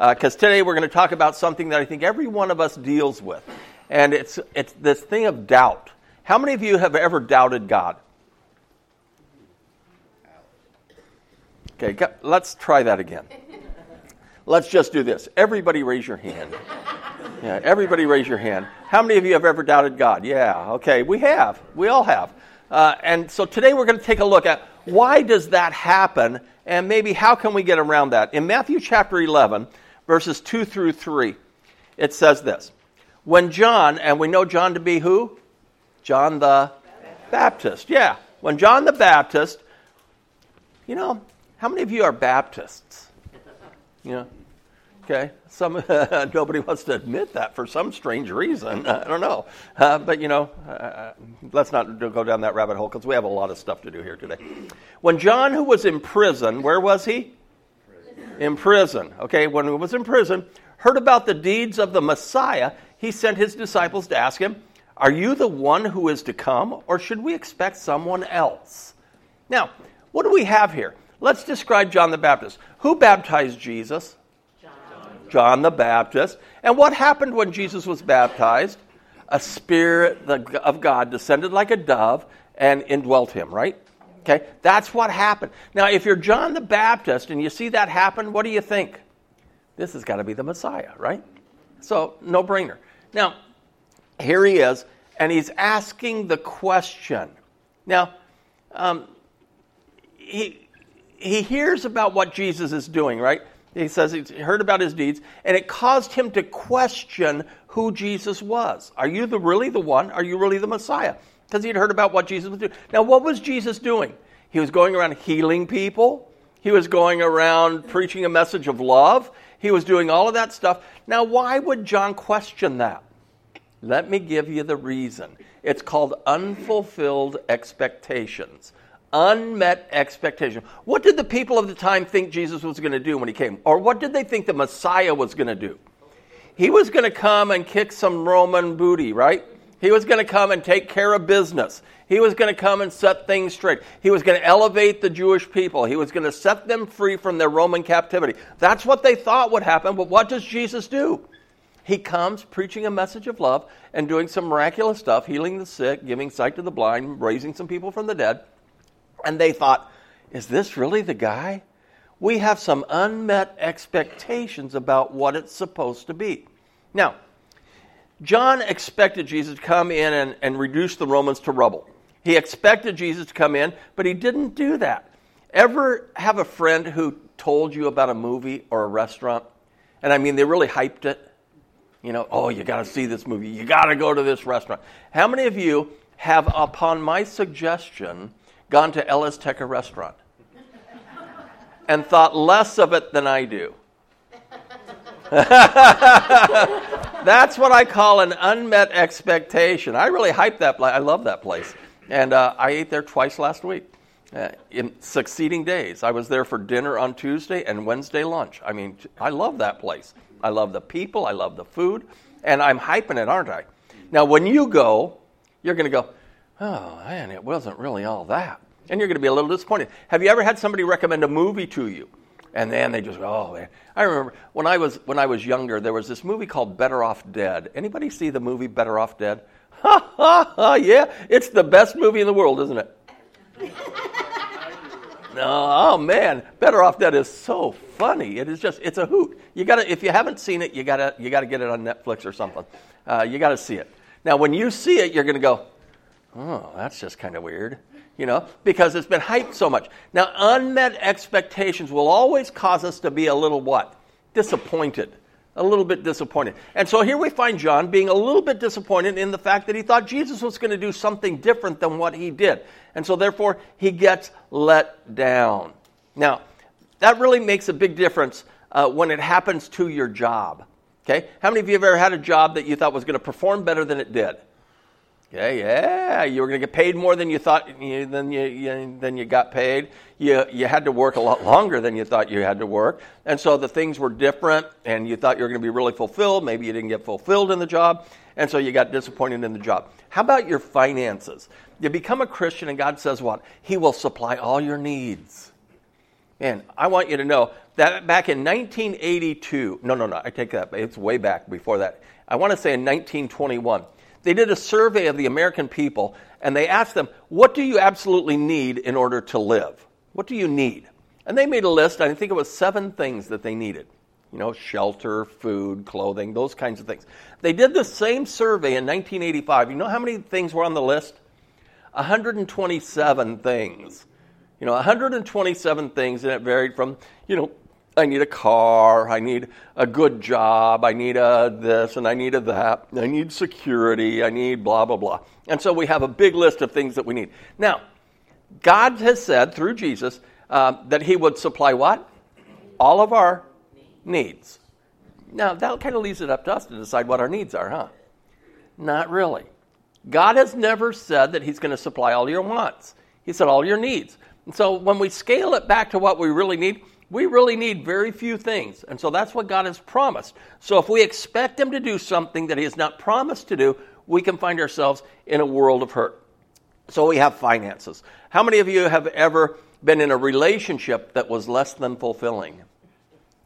Because uh, today we're going to talk about something that I think every one of us deals with. And it's, it's this thing of doubt. How many of you have ever doubted God? Okay, let's try that again. Let's just do this. Everybody raise your hand. Yeah, everybody raise your hand. How many of you have ever doubted God? Yeah, okay, we have. We all have. Uh, and so today we're going to take a look at why does that happen and maybe how can we get around that. In Matthew chapter 11, verses 2 through 3, it says this. When John, and we know John to be who? John the Baptist. Yeah. When John the Baptist, you know, how many of you are Baptists? You know, okay. Some nobody wants to admit that for some strange reason. I don't know, uh, but you know, uh, let's not go down that rabbit hole because we have a lot of stuff to do here today. When John, who was in prison, where was he? In prison. Okay, when he was in prison, heard about the deeds of the Messiah, he sent his disciples to ask him, "Are you the one who is to come, or should we expect someone else?" Now, what do we have here? Let's describe John the Baptist. Who baptized Jesus? John. John the Baptist. And what happened when Jesus was baptized? A spirit of God descended like a dove and indwelt him, right? Okay, that's what happened. Now, if you're John the Baptist and you see that happen, what do you think? This has got to be the Messiah, right? So, no brainer. Now, here he is, and he's asking the question. Now, um, he, he hears about what Jesus is doing, right? He says he heard about his deeds, and it caused him to question who Jesus was. Are you the, really the one? Are you really the Messiah? Because he'd heard about what Jesus was doing. Now, what was Jesus doing? He was going around healing people. He was going around preaching a message of love. He was doing all of that stuff. Now, why would John question that? Let me give you the reason. It's called unfulfilled expectations unmet expectation. What did the people of the time think Jesus was going to do when he came? Or what did they think the Messiah was going to do? He was going to come and kick some Roman booty, right? He was going to come and take care of business. He was going to come and set things straight. He was going to elevate the Jewish people. He was going to set them free from their Roman captivity. That's what they thought would happen, but what does Jesus do? He comes preaching a message of love and doing some miraculous stuff, healing the sick, giving sight to the blind, raising some people from the dead. And they thought, is this really the guy? We have some unmet expectations about what it's supposed to be. Now, John expected Jesus to come in and, and reduce the Romans to rubble. He expected Jesus to come in, but he didn't do that. Ever have a friend who told you about a movie or a restaurant? And I mean, they really hyped it. You know, oh, you got to see this movie. You got to go to this restaurant. How many of you have, upon my suggestion, gone to Ella's Teca restaurant and thought less of it than I do. That's what I call an unmet expectation. I really hype that. I love that place. And uh, I ate there twice last week. Uh, in succeeding days. I was there for dinner on Tuesday and Wednesday lunch. I mean, I love that place. I love the people, I love the food, and I'm hyping it, aren't I? Now, when you go, you're going to go, oh, man, it wasn't really all that. And you're going to be a little disappointed. Have you ever had somebody recommend a movie to you? And then they just go, oh, man. I remember when I was when I was younger, there was this movie called Better Off Dead. Anybody see the movie Better Off Dead? Ha ha ha! Yeah, it's the best movie in the world, isn't it? no, oh man, Better Off Dead is so funny. It is just it's a hoot. You got to if you haven't seen it, you got to you got to get it on Netflix or something. Uh, you got to see it. Now, when you see it, you're going to go, oh, that's just kind of weird, you know, because it's been hyped so much. Now, unmet expectations will always cause us to be a little what? Disappointed. A little bit disappointed. And so here we find John being a little bit disappointed in the fact that he thought Jesus was going to do something different than what he did. And so therefore, he gets let down. Now, that really makes a big difference uh, when it happens to your job. Okay? How many of you have ever had a job that you thought was going to perform better than it did? Okay, yeah, you were going to get paid more than you thought you, than you, you, than you got paid. You, you had to work a lot longer than you thought you had to work. And so the things were different, and you thought you were going to be really fulfilled. Maybe you didn't get fulfilled in the job, and so you got disappointed in the job. How about your finances? You become a Christian, and God says what? He will supply all your needs. Man, I want you to know that back in 1982, no, no, no, I take that, it's way back before that. I want to say in 1921, they did a survey of the American people and they asked them, What do you absolutely need in order to live? What do you need? And they made a list, I think it was seven things that they needed. You know, shelter, food, clothing, those kinds of things. They did the same survey in 1985. You know how many things were on the list? 127 things. You know, 127 things, and it varied from, you know, I need a car, I need a good job, I need a this, and I need a that, I need security, I need blah, blah, blah. And so we have a big list of things that we need. Now, God has said through Jesus uh, that He would supply what? All of our needs. Now, that kind of leaves it up to us to decide what our needs are, huh? Not really. God has never said that He's going to supply all your wants, He said all your needs. And so when we scale it back to what we really need, we really need very few things. And so that's what God has promised. So if we expect Him to do something that He has not promised to do, we can find ourselves in a world of hurt. So we have finances. How many of you have ever been in a relationship that was less than fulfilling?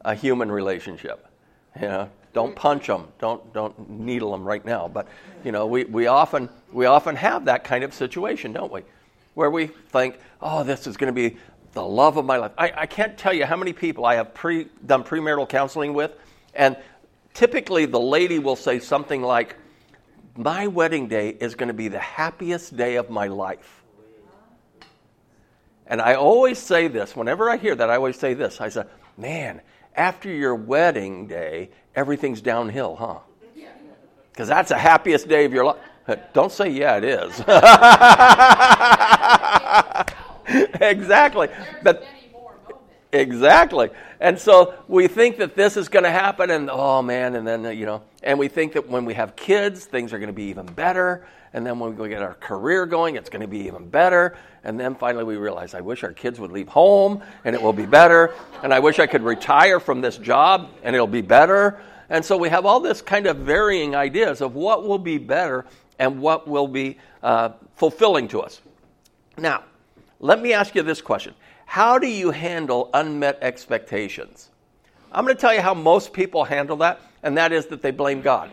A human relationship. You know, don't punch them. Don't don't needle them right now. But you know, we, we often we often have that kind of situation, don't we? Where we think, oh, this is going to be the love of my life. I, I can't tell you how many people I have pre, done premarital counseling with, and typically the lady will say something like, My wedding day is going to be the happiest day of my life. And I always say this, whenever I hear that, I always say this. I say, Man, after your wedding day, everything's downhill, huh? Because that's the happiest day of your life. Don't say, yeah, it is. exactly. But, exactly. And so we think that this is going to happen, and oh man, and then, you know, and we think that when we have kids, things are going to be even better. And then when we get our career going, it's going to be even better. And then finally we realize, I wish our kids would leave home and it will be better. And I wish I could retire from this job and it'll be better. And so we have all this kind of varying ideas of what will be better and what will be uh, fulfilling to us. Now, let me ask you this question How do you handle unmet expectations? I'm going to tell you how most people handle that, and that is that they blame God.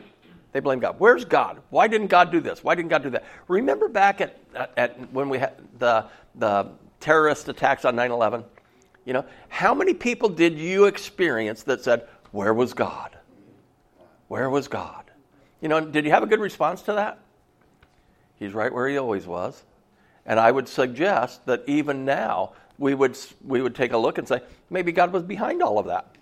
They blame God. Where's God? Why didn't God do this? Why didn't God do that? Remember back at, at, at when we had the, the terrorist attacks on 9 11? You know, how many people did you experience that said, Where was God? Where was God? You know, did you have a good response to that? He's right where he always was. And I would suggest that even now we would, we would take a look and say, maybe God was behind all of that.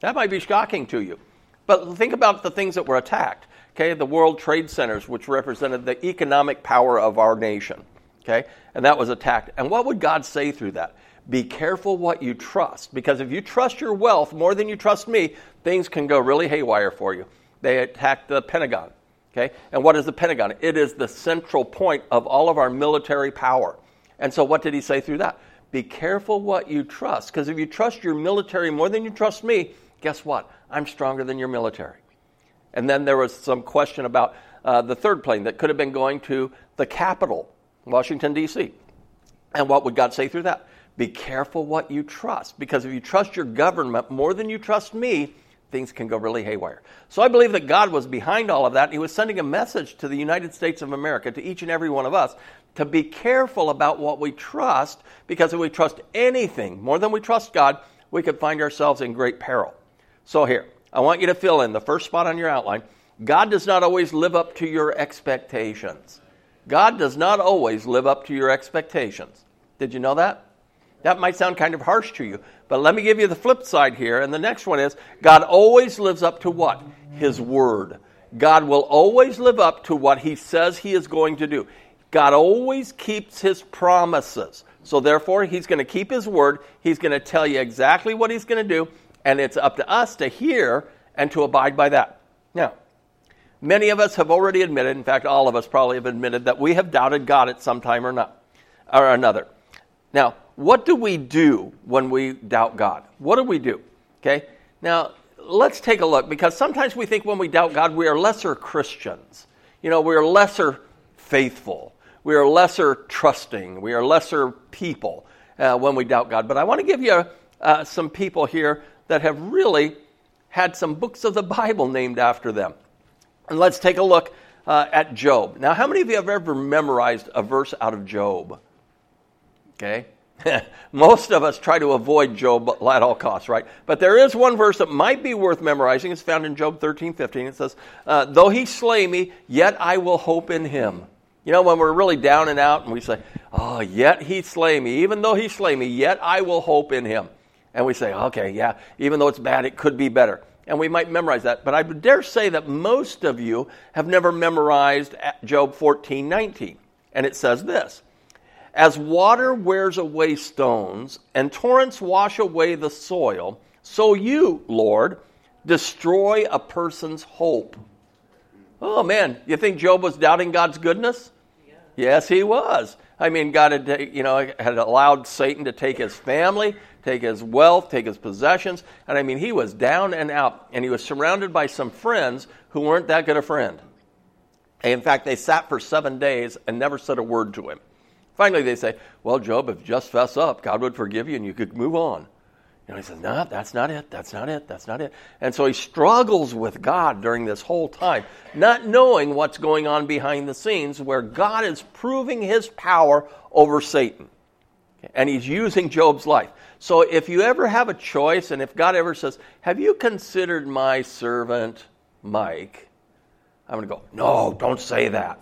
That might be shocking to you. But think about the things that were attacked. Okay, the World Trade Centers, which represented the economic power of our nation. Okay, and that was attacked. And what would God say through that? Be careful what you trust, because if you trust your wealth more than you trust me, things can go really haywire for you. They attacked the Pentagon. Okay? And what is the Pentagon? It is the central point of all of our military power. And so, what did he say through that? Be careful what you trust, because if you trust your military more than you trust me, guess what? I'm stronger than your military. And then there was some question about uh, the third plane that could have been going to the capital, Washington, D.C. And what would God say through that? Be careful what you trust, because if you trust your government more than you trust me, things can go really haywire. So I believe that God was behind all of that. He was sending a message to the United States of America, to each and every one of us, to be careful about what we trust, because if we trust anything more than we trust God, we could find ourselves in great peril. So here, I want you to fill in the first spot on your outline. God does not always live up to your expectations. God does not always live up to your expectations. Did you know that? That might sound kind of harsh to you, but let me give you the flip side here. And the next one is God always lives up to what? His word. God will always live up to what he says he is going to do. God always keeps his promises. So therefore, he's going to keep his word. He's going to tell you exactly what he's going to do, and it's up to us to hear and to abide by that. Now, many of us have already admitted, in fact, all of us probably have admitted that we have doubted God at some time or not or another. Now, what do we do when we doubt God? What do we do? Okay? Now, let's take a look because sometimes we think when we doubt God, we are lesser Christians. You know, we are lesser faithful. We are lesser trusting. We are lesser people. uh, when we doubt God. But I want to give you uh, some people here that have really had some books of the Bible named after them. And let's take a look uh, at Job. Now, how many of you have ever memorized a verse out of Job? Okay. Most of us try to avoid Job at all costs, right? But there is one verse that might be worth memorizing. It's found in Job 13, 15. It says, uh, Though he slay me, yet I will hope in him. You know, when we're really down and out and we say, Oh, yet he slay me, even though he slay me, yet I will hope in him. And we say, Okay, yeah, even though it's bad, it could be better. And we might memorize that. But I dare say that most of you have never memorized Job 14, 19. And it says this As water wears away stones and torrents wash away the soil, so you, Lord, destroy a person's hope. Oh man, you think Job was doubting God's goodness? Yeah. Yes, he was. I mean, God had, you know, had allowed Satan to take his family, take his wealth, take his possessions, and I mean, he was down and out, and he was surrounded by some friends who weren't that good a friend. And in fact, they sat for seven days and never said a word to him. Finally, they say, "Well, Job, if you just fess up, God would forgive you, and you could move on." And he says, No, that's not it. That's not it. That's not it. And so he struggles with God during this whole time, not knowing what's going on behind the scenes, where God is proving his power over Satan. And he's using Job's life. So if you ever have a choice, and if God ever says, Have you considered my servant Mike? I'm going to go, No, don't say that.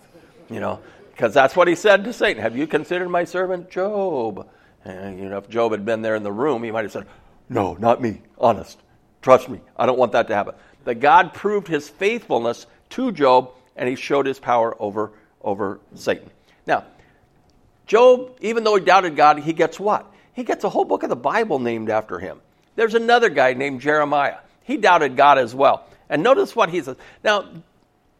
You know, because that's what he said to Satan. Have you considered my servant Job? And, you know, if Job had been there in the room, he might have said, no, not me. Honest. Trust me. I don't want that to happen. That God proved his faithfulness to Job and he showed his power over, over Satan. Now, Job, even though he doubted God, he gets what? He gets a whole book of the Bible named after him. There's another guy named Jeremiah. He doubted God as well. And notice what he says. Now,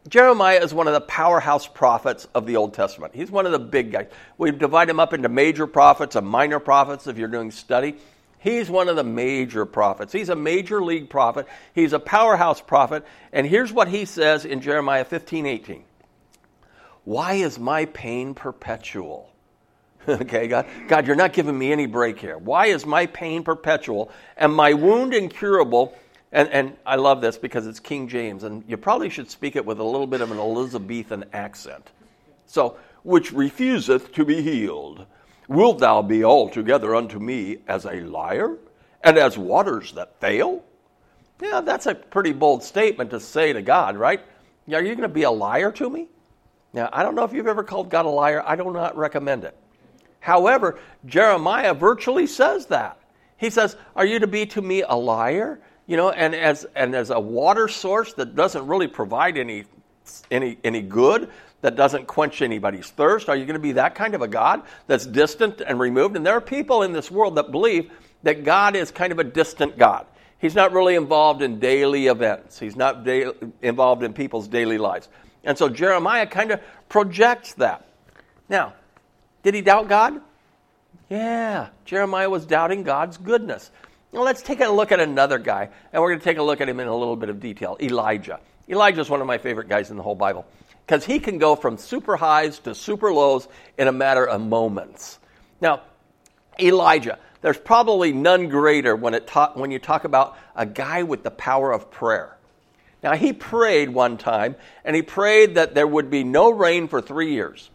Jeremiah is one of the powerhouse prophets of the Old Testament. He's one of the big guys. We divide him up into major prophets and minor prophets if you're doing study. He's one of the major prophets. He's a major league prophet. He's a powerhouse prophet. And here's what he says in Jeremiah 15 18. Why is my pain perpetual? okay, God, God, you're not giving me any break here. Why is my pain perpetual and my wound incurable? And, and I love this because it's King James, and you probably should speak it with a little bit of an Elizabethan accent. So, which refuseth to be healed. Wilt thou be altogether unto me as a liar, and as waters that fail? Yeah, that's a pretty bold statement to say to God, right? Are you going to be a liar to me? Now, I don't know if you've ever called God a liar. I do not recommend it. However, Jeremiah virtually says that. He says, Are you to be to me a liar? You know, and as, and as a water source that doesn't really provide any, any, any good, that doesn't quench anybody's thirst? Are you going to be that kind of a God that's distant and removed? And there are people in this world that believe that God is kind of a distant God. He's not really involved in daily events, He's not da- involved in people's daily lives. And so Jeremiah kind of projects that. Now, did he doubt God? Yeah, Jeremiah was doubting God's goodness. Now let's take a look at another guy, and we're going to take a look at him in a little bit of detail Elijah. Elijah is one of my favorite guys in the whole Bible because he can go from super highs to super lows in a matter of moments. Now, Elijah, there's probably none greater when, it ta- when you talk about a guy with the power of prayer. Now, he prayed one time, and he prayed that there would be no rain for three years.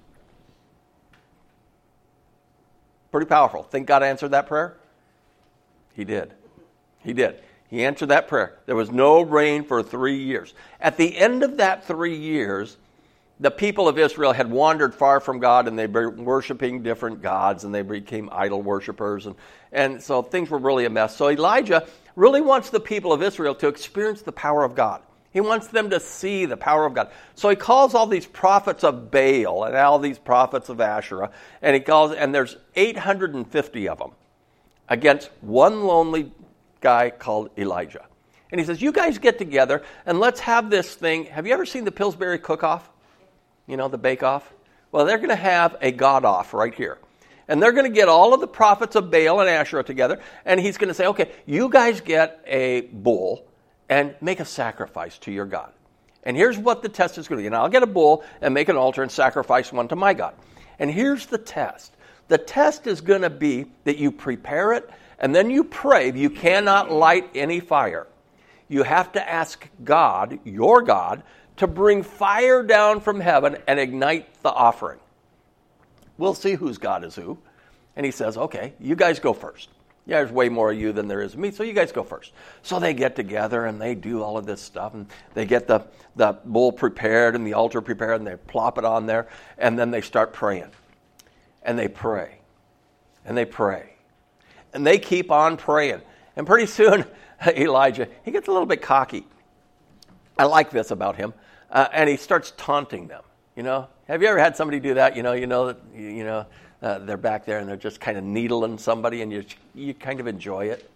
Pretty powerful. Think God answered that prayer? He did. He did. He answered that prayer. There was no rain for three years. At the end of that three years, the people of Israel had wandered far from God and they were worshiping different gods and they became idol worshippers. And, and so things were really a mess. So Elijah really wants the people of Israel to experience the power of God. He wants them to see the power of God. So he calls all these prophets of Baal and all these prophets of Asherah, and he calls, and there's 850 of them against one lonely guy called Elijah. And he says, You guys get together and let's have this thing. Have you ever seen the Pillsbury cook off? you know, the bake off? Well, they're going to have a God off right here. And they're going to get all of the prophets of Baal and Asherah together, and he's going to say, okay, you guys get a bull and make a sacrifice to your God. And here's what the test is going to be. And I'll get a bull and make an altar and sacrifice one to my God. And here's the test The test is going to be that you prepare it and then you pray. You cannot light any fire. You have to ask God, your God, to bring fire down from heaven and ignite the offering. We'll see whose God is who. And he says, okay, you guys go first. Yeah, there's way more of you than there is of me, so you guys go first. So they get together and they do all of this stuff, and they get the, the bull prepared and the altar prepared, and they plop it on there, and then they start praying. And they pray. And they pray. And they keep on praying. And pretty soon, Elijah, he gets a little bit cocky. I like this about him. Uh, and he starts taunting them. You know, have you ever had somebody do that? You know, you know that you know uh, they're back there and they're just kind of needling somebody, and you you kind of enjoy it.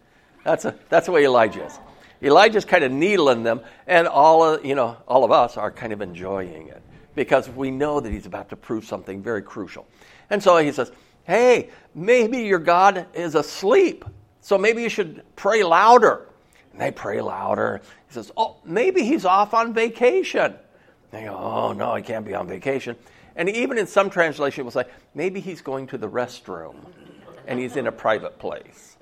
That's a that's the way Elijah is. Elijah's kind of needling them, and all of you know all of us are kind of enjoying it because we know that he's about to prove something very crucial. And so he says, "Hey, maybe your God is asleep, so maybe you should pray louder." And they pray louder. He says, "Oh, maybe he's off on vacation." They go, oh, no, he can't be on vacation. And even in some translation, will say, maybe he's going to the restroom and he's in a private place.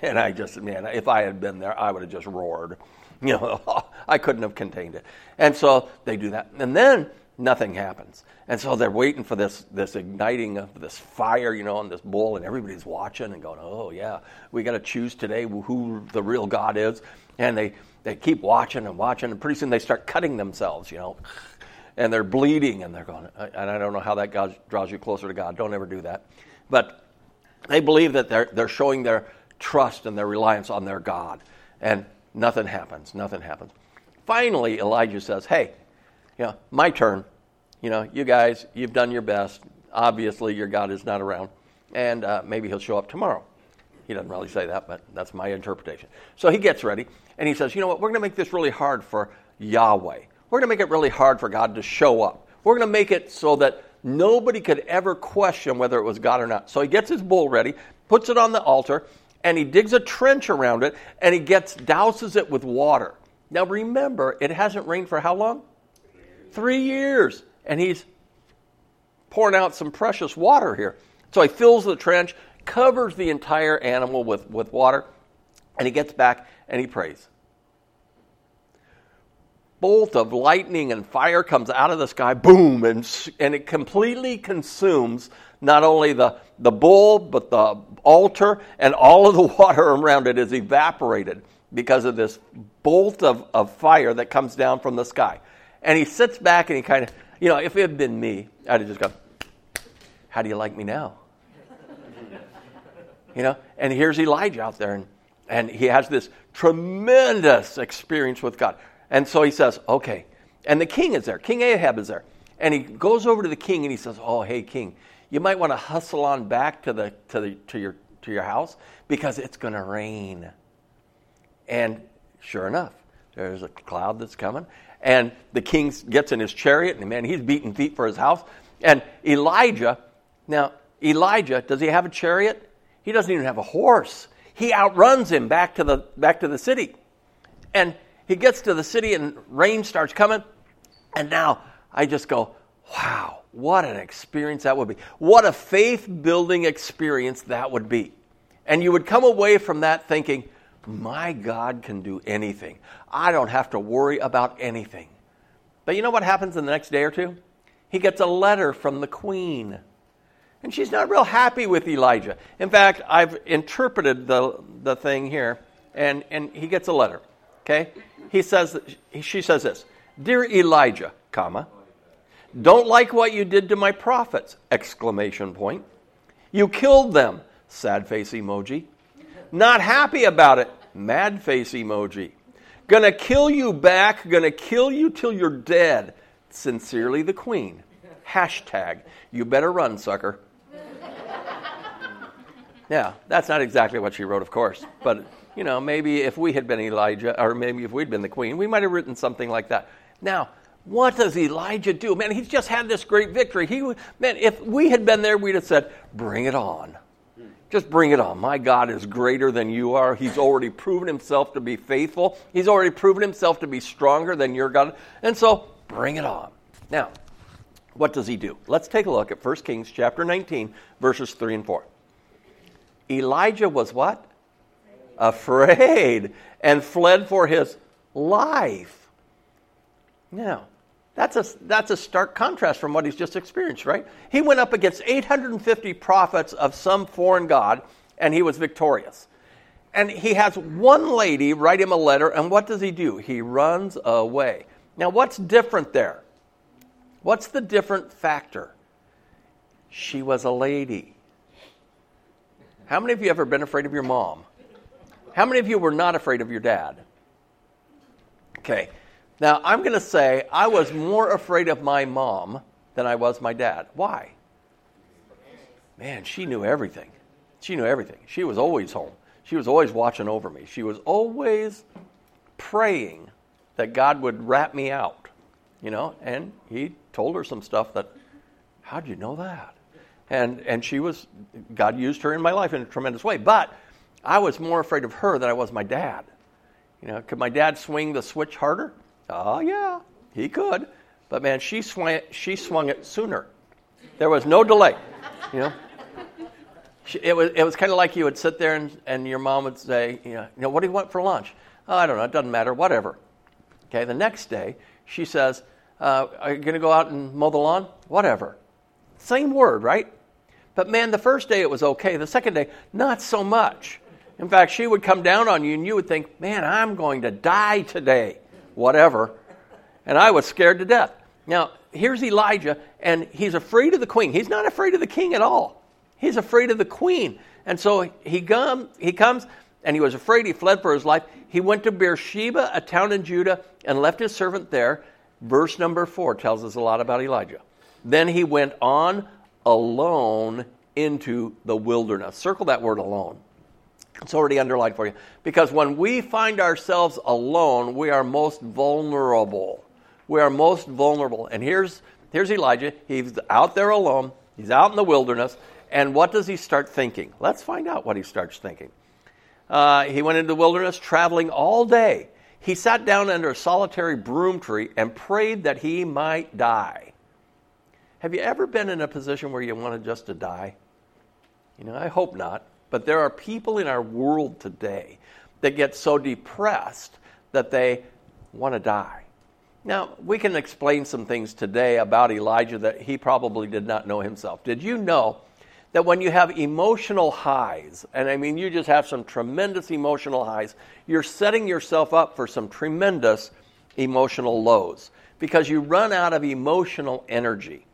And I just, man, if I had been there, I would have just roared. You know, I couldn't have contained it. And so they do that. And then nothing happens. And so they're waiting for this, this igniting of this fire, you know, on this bull, and everybody's watching and going, oh, yeah, we got to choose today who the real God is. And they, they keep watching and watching, and pretty soon they start cutting themselves, you know, and they're bleeding, and they're going, and I don't know how that God draws you closer to God. Don't ever do that. But they believe that they're, they're showing their trust and their reliance on their God, and nothing happens. Nothing happens. Finally, Elijah says, hey, you know, my turn. You know, you guys, you've done your best. Obviously, your God is not around, and uh, maybe he'll show up tomorrow. He doesn't really say that, but that's my interpretation. So he gets ready and he says, You know what? We're going to make this really hard for Yahweh. We're going to make it really hard for God to show up. We're going to make it so that nobody could ever question whether it was God or not. So he gets his bull ready, puts it on the altar, and he digs a trench around it and he gets douses it with water. Now remember, it hasn't rained for how long? Three years. And he's pouring out some precious water here. So he fills the trench, covers the entire animal with, with water, and he gets back and he prays. Bolt of lightning and fire comes out of the sky, boom, and, and it completely consumes not only the, the bull, but the altar, and all of the water around it is evaporated because of this bolt of, of fire that comes down from the sky. And he sits back and he kind of, you know, if it had been me, I'd have just gone, How do you like me now? You know, and here's Elijah out there, and, and he has this tremendous experience with God. And so he says, okay. And the king is there. King Ahab is there. And he goes over to the king and he says, oh, hey, king, you might want to hustle on back to, the, to, the, to, your, to your house because it's going to rain. And sure enough, there's a cloud that's coming. And the king gets in his chariot, and man, he's beating feet for his house. And Elijah, now, Elijah, does he have a chariot? He doesn't even have a horse. He outruns him back to the, back to the city. And he gets to the city, and rain starts coming. And now I just go, wow, what an experience that would be. What a faith building experience that would be. And you would come away from that thinking, my God can do anything. I don't have to worry about anything. But you know what happens in the next day or two? He gets a letter from the queen. And she's not real happy with Elijah. In fact, I've interpreted the, the thing here, and, and he gets a letter. Okay? He says, she says this Dear Elijah, comma, don't like what you did to my prophets! Exclamation point. You killed them! Sad face emoji. Not happy about it! Mad face emoji. Gonna kill you back, gonna kill you till you're dead. Sincerely, the Queen. Hashtag, you better run, sucker. Yeah, that's not exactly what she wrote, of course. But, you know, maybe if we had been Elijah, or maybe if we'd been the queen, we might have written something like that. Now, what does Elijah do? Man, he's just had this great victory. He, man, if we had been there, we'd have said, bring it on. Just bring it on. My God is greater than you are. He's already proven himself to be faithful. He's already proven himself to be stronger than your God. And so, bring it on. Now, what does he do? Let's take a look at 1 Kings chapter 19, verses 3 and 4. Elijah was what? Afraid and fled for his life. Now, that's a, that's a stark contrast from what he's just experienced, right? He went up against 850 prophets of some foreign god, and he was victorious. And he has one lady write him a letter, and what does he do? He runs away. Now, what's different there? What's the different factor? She was a lady. How many of you ever been afraid of your mom? How many of you were not afraid of your dad? Okay. Now, I'm going to say I was more afraid of my mom than I was my dad. Why? Man, she knew everything. She knew everything. She was always home. She was always watching over me. She was always praying that God would rat me out, you know, and he told her some stuff that, how'd you know that? And, and she was, God used her in my life in a tremendous way. But I was more afraid of her than I was my dad. You know, could my dad swing the switch harder? Oh, yeah, he could. But man, she swung it, she swung it sooner. There was no delay, you know. She, it was, it was kind of like you would sit there and, and your mom would say, you know, you know, what do you want for lunch? Oh, I don't know, it doesn't matter, whatever. Okay, the next day, she says, uh, Are you going to go out and mow the lawn? Whatever. Same word, right? But man, the first day it was okay. The second day, not so much. In fact, she would come down on you and you would think, Man, I'm going to die today. Whatever. And I was scared to death. Now, here's Elijah, and he's afraid of the queen. He's not afraid of the king at all. He's afraid of the queen. And so he, come, he comes, and he was afraid. He fled for his life. He went to Beersheba, a town in Judah, and left his servant there. Verse number four tells us a lot about Elijah. Then he went on alone into the wilderness. Circle that word alone. It's already underlined for you. Because when we find ourselves alone, we are most vulnerable. We are most vulnerable. And here's, here's Elijah. He's out there alone, he's out in the wilderness. And what does he start thinking? Let's find out what he starts thinking. Uh, he went into the wilderness traveling all day he sat down under a solitary broom tree and prayed that he might die. Have you ever been in a position where you wanted just to die? You know, I hope not. But there are people in our world today that get so depressed that they want to die. Now, we can explain some things today about Elijah that he probably did not know himself. Did you know that when you have emotional highs, and I mean you just have some tremendous emotional highs, you're setting yourself up for some tremendous emotional lows because you run out of emotional energy.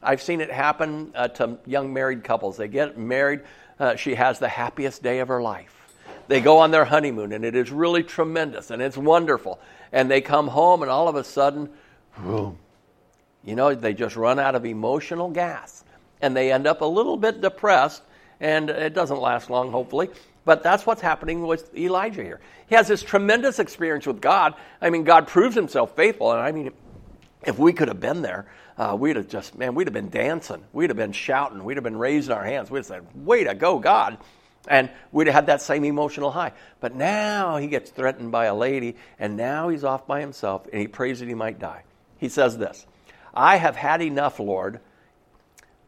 I've seen it happen uh, to young married couples. They get married, uh, she has the happiest day of her life. They go on their honeymoon, and it is really tremendous and it's wonderful. And they come home, and all of a sudden, boom, you know, they just run out of emotional gas and they end up a little bit depressed, and it doesn't last long, hopefully. But that's what's happening with Elijah here. He has this tremendous experience with God. I mean, God proves himself faithful. And I mean, if we could have been there, uh, we'd have just, man, we'd have been dancing. We'd have been shouting. We'd have been raising our hands. We'd have said, way to go, God. And we'd have had that same emotional high. But now he gets threatened by a lady, and now he's off by himself, and he prays that he might die. He says this I have had enough, Lord.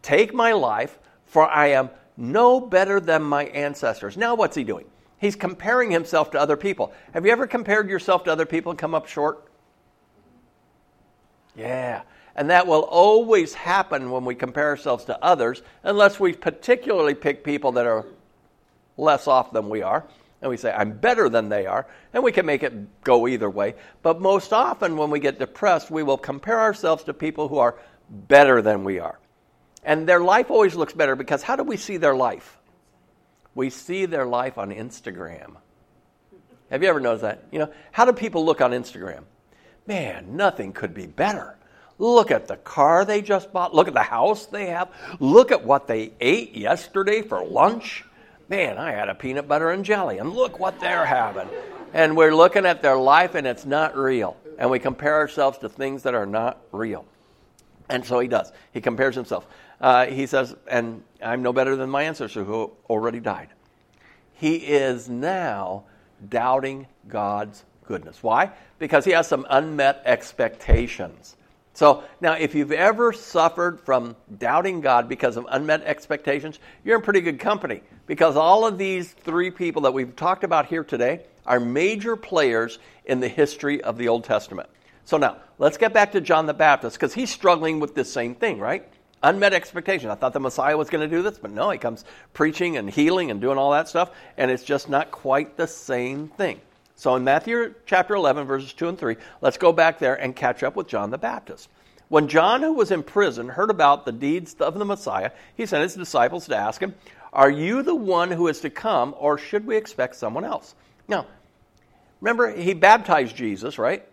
Take my life, for I am no better than my ancestors. Now, what's he doing? He's comparing himself to other people. Have you ever compared yourself to other people and come up short? Yeah. And that will always happen when we compare ourselves to others, unless we particularly pick people that are less off than we are. And we say, I'm better than they are. And we can make it go either way. But most often, when we get depressed, we will compare ourselves to people who are better than we are. And their life always looks better because how do we see their life? We see their life on Instagram. Have you ever noticed that? You know, how do people look on Instagram? Man, nothing could be better. Look at the car they just bought. Look at the house they have. Look at what they ate yesterday for lunch. Man, I had a peanut butter and jelly, and look what they're having. And we're looking at their life, and it's not real. And we compare ourselves to things that are not real. And so he does. He compares himself uh, he says, and I'm no better than my ancestor who already died. He is now doubting God's goodness. Why? Because he has some unmet expectations. So now, if you've ever suffered from doubting God because of unmet expectations, you're in pretty good company because all of these three people that we've talked about here today are major players in the history of the Old Testament. So now, let's get back to John the Baptist because he's struggling with this same thing, right? Unmet expectation. I thought the Messiah was going to do this, but no, he comes preaching and healing and doing all that stuff, and it's just not quite the same thing. So in Matthew chapter 11, verses 2 and 3, let's go back there and catch up with John the Baptist. When John, who was in prison, heard about the deeds of the Messiah, he sent his disciples to ask him, Are you the one who is to come, or should we expect someone else? Now, remember, he baptized Jesus, right?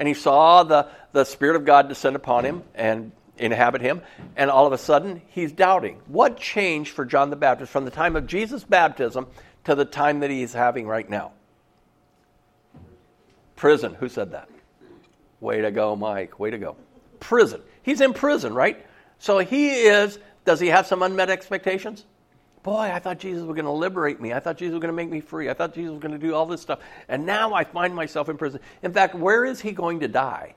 And he saw the, the Spirit of God descend upon him and inhabit him, and all of a sudden, he's doubting. What changed for John the Baptist from the time of Jesus' baptism to the time that he's having right now? Prison. Who said that? Way to go, Mike. Way to go. Prison. He's in prison, right? So he is, does he have some unmet expectations? Boy, I thought Jesus was going to liberate me. I thought Jesus was going to make me free. I thought Jesus was going to do all this stuff. And now I find myself in prison. In fact, where is he going to die?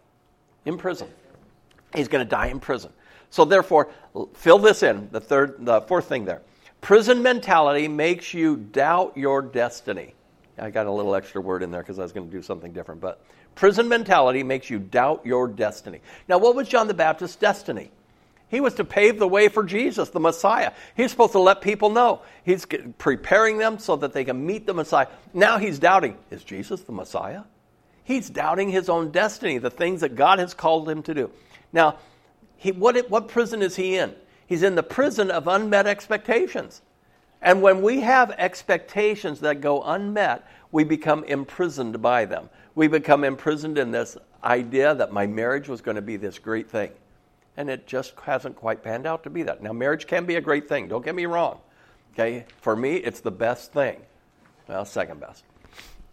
In prison. He's going to die in prison. So therefore, fill this in, the third the fourth thing there. Prison mentality makes you doubt your destiny. I got a little extra word in there because I was going to do something different. But prison mentality makes you doubt your destiny. Now, what was John the Baptist's destiny? He was to pave the way for Jesus, the Messiah. He's supposed to let people know. He's preparing them so that they can meet the Messiah. Now he's doubting is Jesus the Messiah? He's doubting his own destiny, the things that God has called him to do. Now, he, what, what prison is he in? He's in the prison of unmet expectations. And when we have expectations that go unmet, we become imprisoned by them. We become imprisoned in this idea that my marriage was going to be this great thing. And it just hasn't quite panned out to be that. Now, marriage can be a great thing, don't get me wrong. Okay? For me, it's the best thing. Well, second best.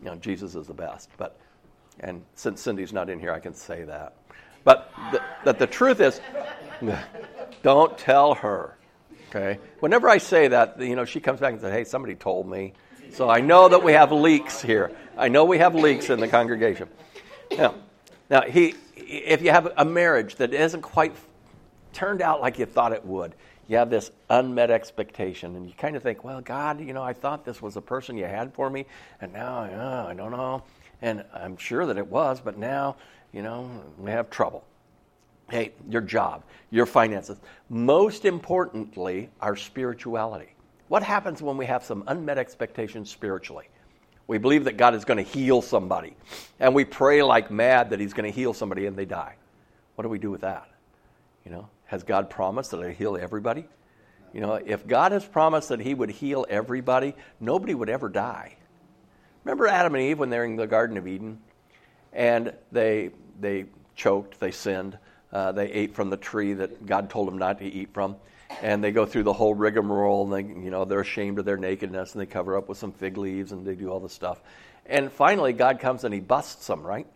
You know, Jesus is the best. But, and since Cindy's not in here, I can say that. But the, that the truth is, don't tell her. Okay? Whenever I say that, you know, she comes back and says, hey, somebody told me. So I know that we have leaks here. I know we have leaks in the congregation. Now, now he, if you have a marriage that isn't quite turned out like you thought it would, you have this unmet expectation, and you kind of think, well, God, you know, I thought this was the person you had for me, and now uh, I don't know. And I'm sure that it was, but now, you know, we have trouble hey, your job, your finances. Most importantly, our spirituality. What happens when we have some unmet expectations spiritually? We believe that God is going to heal somebody, and we pray like mad that He's going to heal somebody and they die. What do we do with that? You know, has God promised that He'll heal everybody? You know, if God has promised that He would heal everybody, nobody would ever die. Remember Adam and Eve when they're in the Garden of Eden, and they they choked, they sinned, uh, they ate from the tree that God told them not to eat from. And they go through the whole rigmarole, and they, you know, they're ashamed of their nakedness, and they cover up with some fig leaves, and they do all this stuff. And finally, God comes and He busts them, right?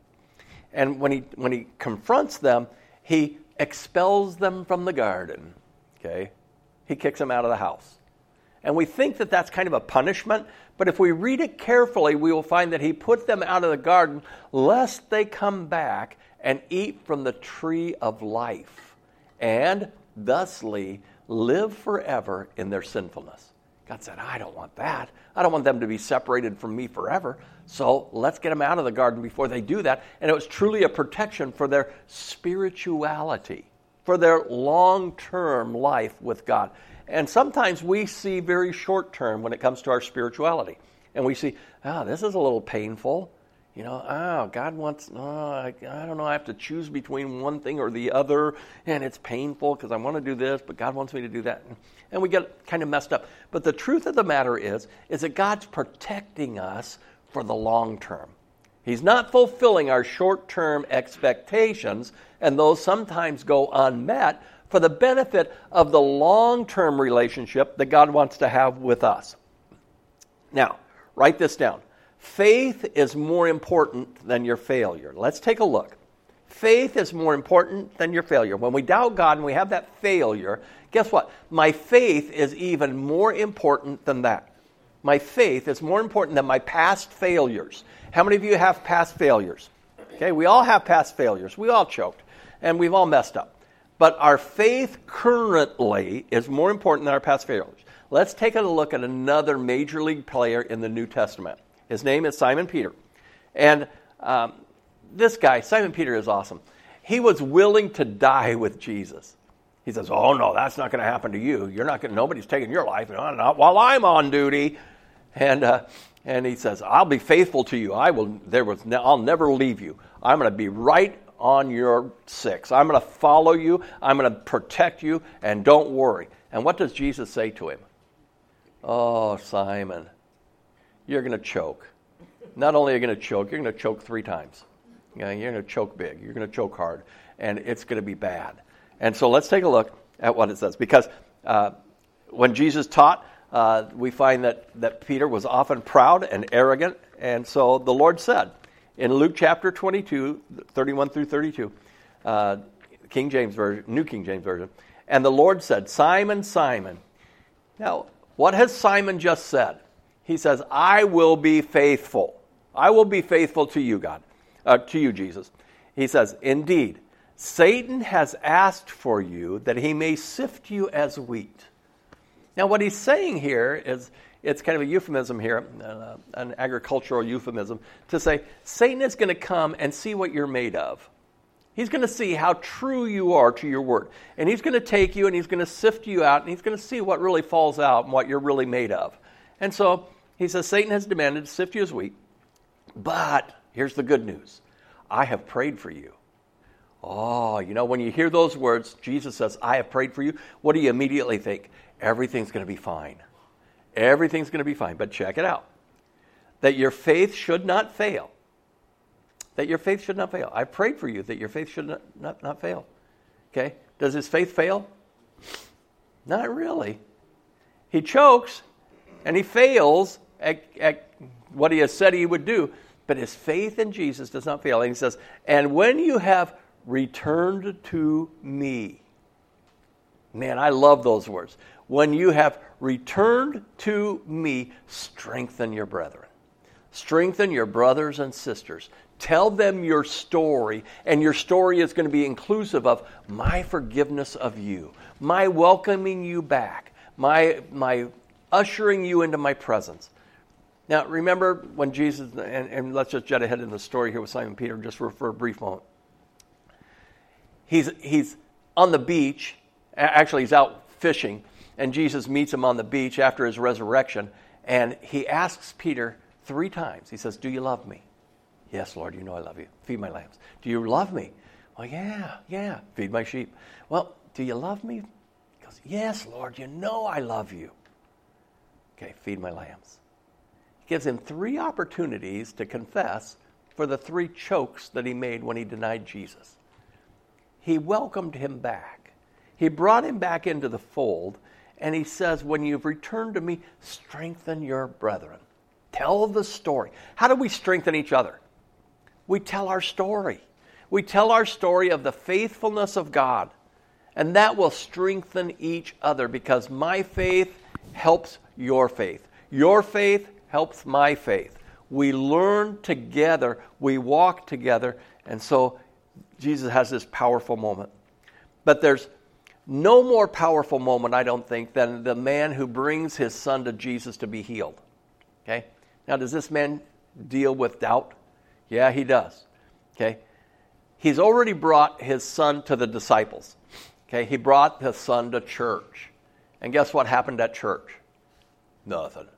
And when He when He confronts them, He expels them from the garden. Okay, He kicks them out of the house. And we think that that's kind of a punishment, but if we read it carefully, we will find that he put them out of the garden lest they come back and eat from the tree of life, and thusly live forever in their sinfulness. God said, I don't want that. I don't want them to be separated from me forever. So let's get them out of the garden before they do that. And it was truly a protection for their spirituality, for their long term life with God. And sometimes we see very short term when it comes to our spirituality. And we see, ah, oh, this is a little painful. You know, oh, God wants, oh, I, I don't know, I have to choose between one thing or the other, and it's painful because I want to do this, but God wants me to do that. And we get kind of messed up. But the truth of the matter is, is that God's protecting us for the long term. He's not fulfilling our short term expectations, and those sometimes go unmet for the benefit of the long term relationship that God wants to have with us. Now, write this down. Faith is more important than your failure. Let's take a look. Faith is more important than your failure. When we doubt God and we have that failure, guess what? My faith is even more important than that. My faith is more important than my past failures. How many of you have past failures? Okay, we all have past failures. We all choked. and we've all messed up. But our faith currently is more important than our past failures. Let's take a look at another major league player in the New Testament. His name is Simon Peter. And um, this guy, Simon Peter, is awesome. He was willing to die with Jesus. He says, "Oh no, that's not going to happen to you. You're not going. Nobody's taking your life. No, not while I'm on duty." And uh, and he says, "I'll be faithful to you. I will. There was. I'll never leave you. I'm going to be right on your six. I'm going to follow you. I'm going to protect you. And don't worry." And what does Jesus say to him? Oh, Simon, you're going to choke. Not only are you going to choke, you're going to choke three times. You know, you're going to choke big. You're going to choke hard, and it's going to be bad. And so let's take a look at what it says. Because uh, when Jesus taught, uh, we find that, that Peter was often proud and arrogant. And so the Lord said in Luke chapter 22, 31 through 32, uh, King James Version, New King James Version, and the Lord said, Simon, Simon. Now, what has Simon just said? He says, I will be faithful. I will be faithful to you, God, uh, to you, Jesus. He says, Indeed, Satan has asked for you that he may sift you as wheat. Now, what he's saying here is it's kind of a euphemism here, uh, an agricultural euphemism, to say Satan is going to come and see what you're made of. He's going to see how true you are to your word. And he's going to take you and he's going to sift you out and he's going to see what really falls out and what you're really made of. And so he says Satan has demanded to sift you as wheat. But here's the good news I have prayed for you. Oh, you know, when you hear those words, Jesus says, I have prayed for you, what do you immediately think? Everything's going to be fine. Everything's going to be fine. But check it out that your faith should not fail. That your faith should not fail. I prayed for you that your faith should not, not, not fail. Okay? Does his faith fail? Not really. He chokes and he fails at, at what he has said he would do, but his faith in Jesus does not fail. And he says, And when you have returned to me. Man, I love those words. When you have returned to me, strengthen your brethren. Strengthen your brothers and sisters. Tell them your story, and your story is going to be inclusive of my forgiveness of you, my welcoming you back, my, my ushering you into my presence. Now, remember when Jesus, and, and let's just jet ahead in the story here with Simon Peter just for, for a brief moment he's, he's on the beach. Actually, he's out fishing, and Jesus meets him on the beach after his resurrection. And he asks Peter three times. He says, Do you love me? Yes, Lord, you know I love you. Feed my lambs. Do you love me? Well, yeah, yeah. Feed my sheep. Well, do you love me? He goes, Yes, Lord, you know I love you. Okay, feed my lambs. Gives him three opportunities to confess for the three chokes that he made when he denied Jesus he welcomed him back. He brought him back into the fold, and he says, When you've returned to me, strengthen your brethren. Tell the story. How do we strengthen each other? We tell our story. We tell our story of the faithfulness of God, and that will strengthen each other because my faith helps your faith. Your faith helps my faith. We learn together, we walk together, and so Jesus has this powerful moment. But there's no more powerful moment, I don't think, than the man who brings his son to Jesus to be healed. Okay? Now, does this man deal with doubt? Yeah, he does. Okay? He's already brought his son to the disciples. Okay? He brought his son to church. And guess what happened at church? Nothing.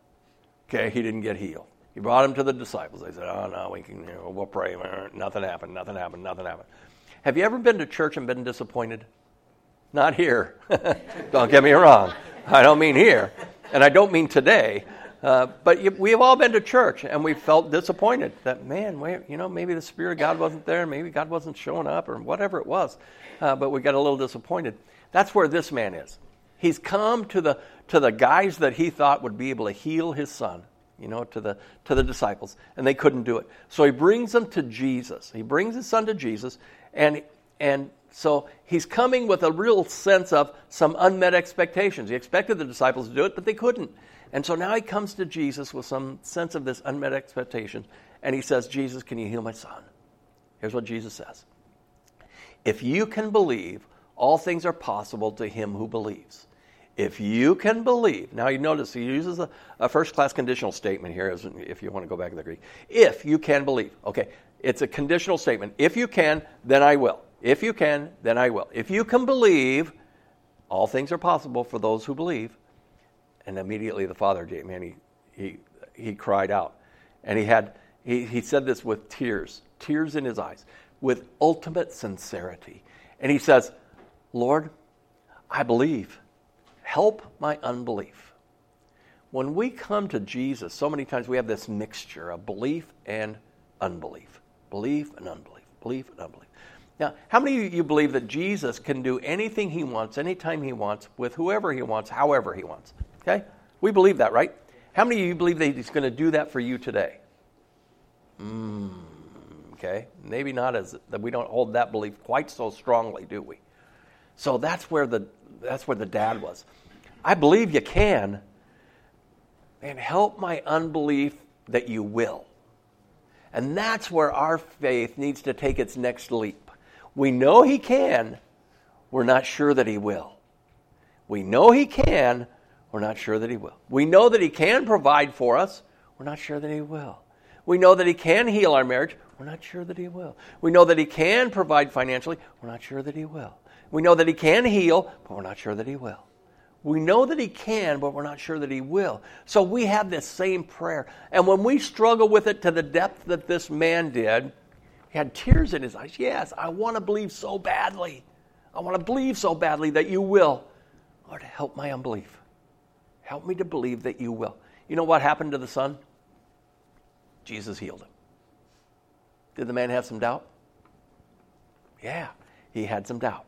Okay? He didn't get healed. He brought him to the disciples. They said, Oh, no, we can, you know, we'll pray. Nothing happened, nothing happened, nothing happened. Have you ever been to church and been disappointed? Not here. don't get me wrong. I don't mean here. And I don't mean today. Uh, but we have all been to church and we felt disappointed that, man, you know, maybe the Spirit of God wasn't there, maybe God wasn't showing up, or whatever it was. Uh, but we got a little disappointed. That's where this man is. He's come to the, to the guys that he thought would be able to heal his son, you know, to the, to the disciples, and they couldn't do it. So he brings them to Jesus. He brings his son to Jesus, and, and so he's coming with a real sense of some unmet expectations. He expected the disciples to do it, but they couldn't. And so now he comes to Jesus with some sense of this unmet expectation, and he says, Jesus, can you heal my son? Here's what Jesus says If you can believe, all things are possible to him who believes. If you can believe, now you notice he uses a, a first class conditional statement here, if you want to go back to the Greek. If you can believe. Okay, it's a conditional statement. If you can, then I will. If you can, then I will. If you can believe, all things are possible for those who believe. And immediately the father, man, he, he, he cried out. And he had, he, he said this with tears, tears in his eyes, with ultimate sincerity. And he says, Lord, I believe help my unbelief. When we come to Jesus, so many times we have this mixture of belief and unbelief. Belief and unbelief. Belief and unbelief. Now, how many of you believe that Jesus can do anything he wants, anytime he wants, with whoever he wants, however he wants? Okay? We believe that, right? How many of you believe that he's going to do that for you today? Mm, okay? Maybe not as that we don't hold that belief quite so strongly, do we? So that's where the that's where the dad was. I believe you can. And help my unbelief that you will. And that's where our faith needs to take its next leap. We know He can, we're not sure that He will. We know He can, we're not sure that He will. We know that He can provide for us, we're not sure that He will. We know that He can heal our marriage, we're not sure that He will. We know that He can provide financially, we're not sure that He will. We know that He can heal, but we're not sure that He will. We know that He can, but we're not sure that He will. So we have this same prayer. And when we struggle with it to the depth that this man did, he had tears in his eyes. Yes, I want to believe so badly. I want to believe so badly that you will. Lord, help my unbelief. Help me to believe that you will. You know what happened to the son? Jesus healed him. Did the man have some doubt? Yeah, he had some doubt.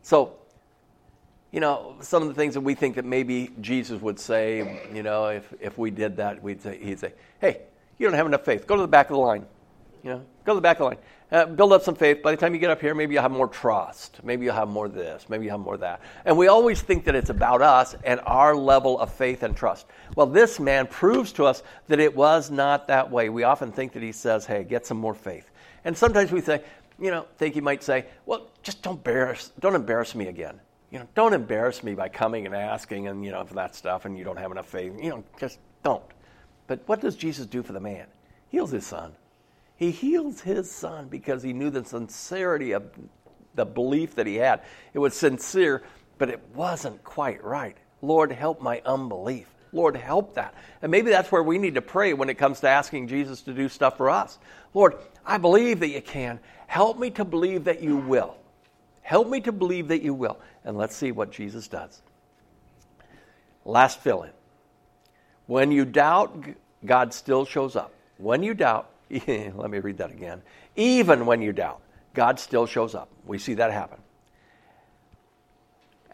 So you know, some of the things that we think that maybe Jesus would say, you know, if, if we did that, we'd say, he'd say, hey, you don't have enough faith. Go to the back of the line. You know, go to the back of the line. Uh, build up some faith. By the time you get up here, maybe you'll have more trust. Maybe you'll have more this. Maybe you'll have more that. And we always think that it's about us and our level of faith and trust. Well, this man proves to us that it was not that way. We often think that he says, hey, get some more faith. And sometimes we say, you know, think he might say, well, just don't embarrass, don't embarrass me again you know, don't embarrass me by coming and asking and, you know, for that stuff and you don't have enough faith. You know, just don't. But what does Jesus do for the man? Heals his son. He heals his son because he knew the sincerity of the belief that he had. It was sincere, but it wasn't quite right. Lord, help my unbelief. Lord, help that. And maybe that's where we need to pray when it comes to asking Jesus to do stuff for us. Lord, I believe that you can. Help me to believe that you will. Help me to believe that you will. And let's see what Jesus does. Last fill in. When you doubt, God still shows up. When you doubt, let me read that again. Even when you doubt, God still shows up. We see that happen.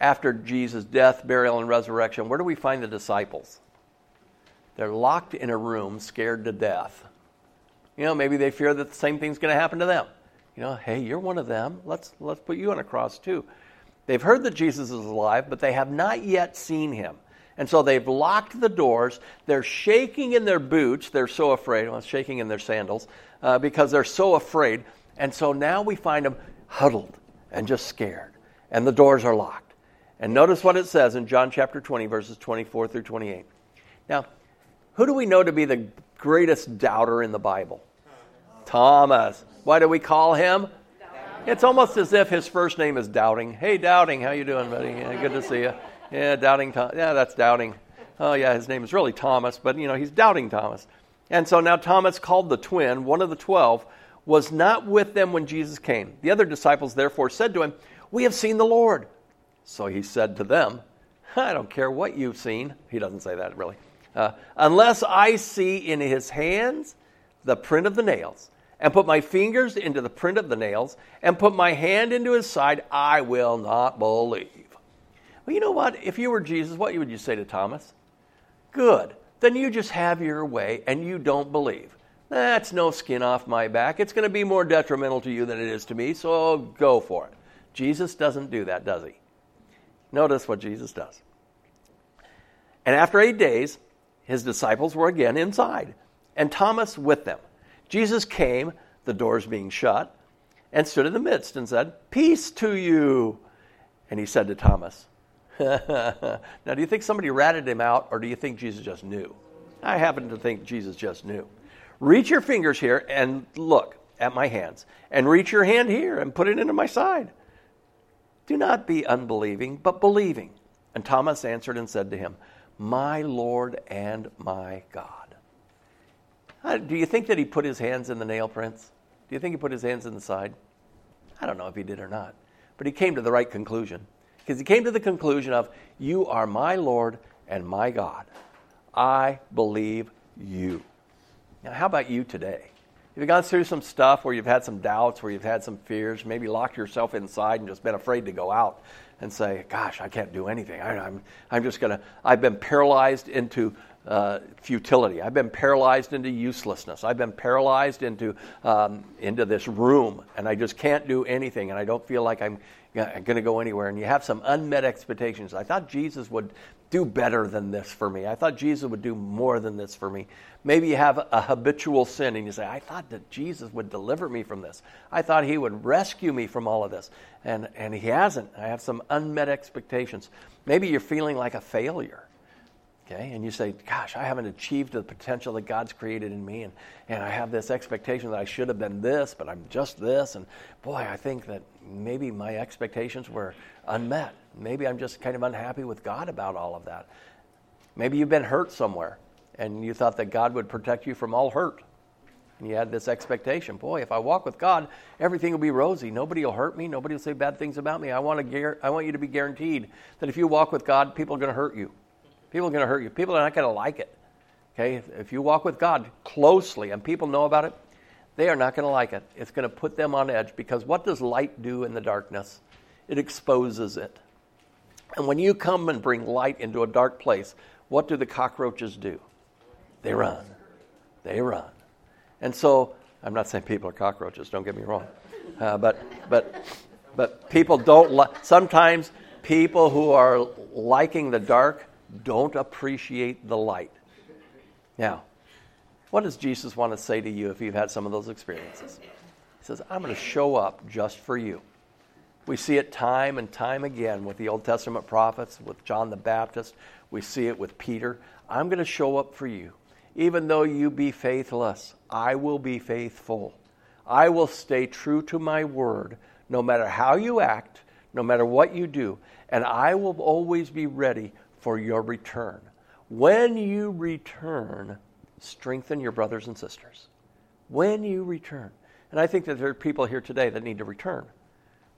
After Jesus' death, burial, and resurrection, where do we find the disciples? They're locked in a room, scared to death. You know, maybe they fear that the same thing's going to happen to them. You know, hey, you're one of them. Let's, let's put you on a cross too. They've heard that Jesus is alive, but they have not yet seen him. And so they've locked the doors. They're shaking in their boots. They're so afraid. Well, shaking in their sandals uh, because they're so afraid. And so now we find them huddled and just scared. And the doors are locked. And notice what it says in John chapter 20, verses 24 through 28. Now, who do we know to be the greatest doubter in the Bible? Thomas. Why do we call him? It's almost as if his first name is Doubting. Hey, Doubting, how you doing, buddy? Yeah, good to see you. Yeah, Doubting. Tom- yeah, that's Doubting. Oh, yeah, his name is really Thomas, but you know he's Doubting Thomas. And so now Thomas, called the twin, one of the twelve, was not with them when Jesus came. The other disciples therefore said to him, "We have seen the Lord." So he said to them, "I don't care what you've seen." He doesn't say that really. Uh, unless I see in his hands the print of the nails and put my fingers into the print of the nails and put my hand into his side, I will not believe. Well, you know what? If you were Jesus, what would you say to Thomas? Good. Then you just have your way and you don't believe. That's no skin off my back. It's going to be more detrimental to you than it is to me, so go for it. Jesus doesn't do that, does he? Notice what Jesus does. And after eight days, his disciples were again inside, and Thomas with them. Jesus came, the doors being shut, and stood in the midst and said, Peace to you. And he said to Thomas, Now, do you think somebody ratted him out, or do you think Jesus just knew? I happen to think Jesus just knew. Reach your fingers here and look at my hands, and reach your hand here and put it into my side. Do not be unbelieving, but believing. And Thomas answered and said to him, My Lord and my God. Do you think that he put his hands in the nail prints? Do you think he put his hands in the side? I don't know if he did or not. But he came to the right conclusion. Because he came to the conclusion of, You are my Lord and my God. I believe you. Now, how about you today? Have you gone through some stuff where you've had some doubts, where you've had some fears, maybe locked yourself inside and just been afraid to go out and say, Gosh, I can't do anything. I, I'm, I'm just going to, I've been paralyzed into uh, futility. I've been paralyzed into uselessness. I've been paralyzed into, um, into this room, and I just can't do anything, and I don't feel like I'm going to go anywhere. And you have some unmet expectations. I thought Jesus would do better than this for me. I thought Jesus would do more than this for me. Maybe you have a habitual sin and you say, I thought that Jesus would deliver me from this. I thought he would rescue me from all of this. And, and he hasn't. I have some unmet expectations. Maybe you're feeling like a failure. Okay, and you say, Gosh, I haven't achieved the potential that God's created in me, and, and I have this expectation that I should have been this, but I'm just this. And boy, I think that maybe my expectations were unmet. Maybe I'm just kind of unhappy with God about all of that. Maybe you've been hurt somewhere and you thought that God would protect you from all hurt. And you had this expectation boy, if I walk with God, everything will be rosy. Nobody will hurt me. Nobody will say bad things about me. I want, to, I want you to be guaranteed that if you walk with God, people are going to hurt you. People are going to hurt you. People are not going to like it. Okay? If you walk with God closely and people know about it, they are not going to like it. It's going to put them on edge because what does light do in the darkness? It exposes it. And when you come and bring light into a dark place, what do the cockroaches do? They run. They run. And so, I'm not saying people are cockroaches, don't get me wrong. Uh, but, but, but people don't, li- sometimes people who are liking the dark don't appreciate the light. Now, what does Jesus want to say to you if you've had some of those experiences? He says, I'm going to show up just for you. We see it time and time again with the Old Testament prophets, with John the Baptist. We see it with Peter. I'm going to show up for you. Even though you be faithless, I will be faithful. I will stay true to my word, no matter how you act, no matter what you do, and I will always be ready for your return. When you return, strengthen your brothers and sisters. When you return. And I think that there are people here today that need to return.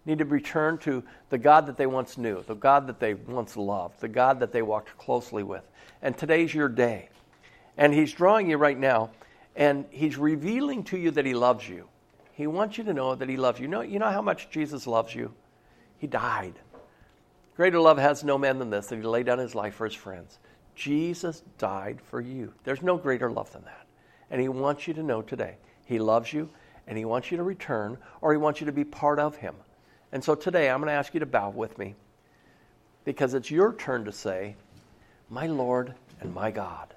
Need to return to the God that they once knew, the God that they once loved, the God that they walked closely with. And today's your day. And He's drawing you right now, and He's revealing to you that He loves you. He wants you to know that He loves you. You know, you know how much Jesus loves you? He died. Greater love has no man than this, that He laid down His life for His friends. Jesus died for you. There's no greater love than that. And He wants you to know today He loves you and He wants you to return or He wants you to be part of Him. And so today I'm going to ask you to bow with me because it's your turn to say, My Lord and my God.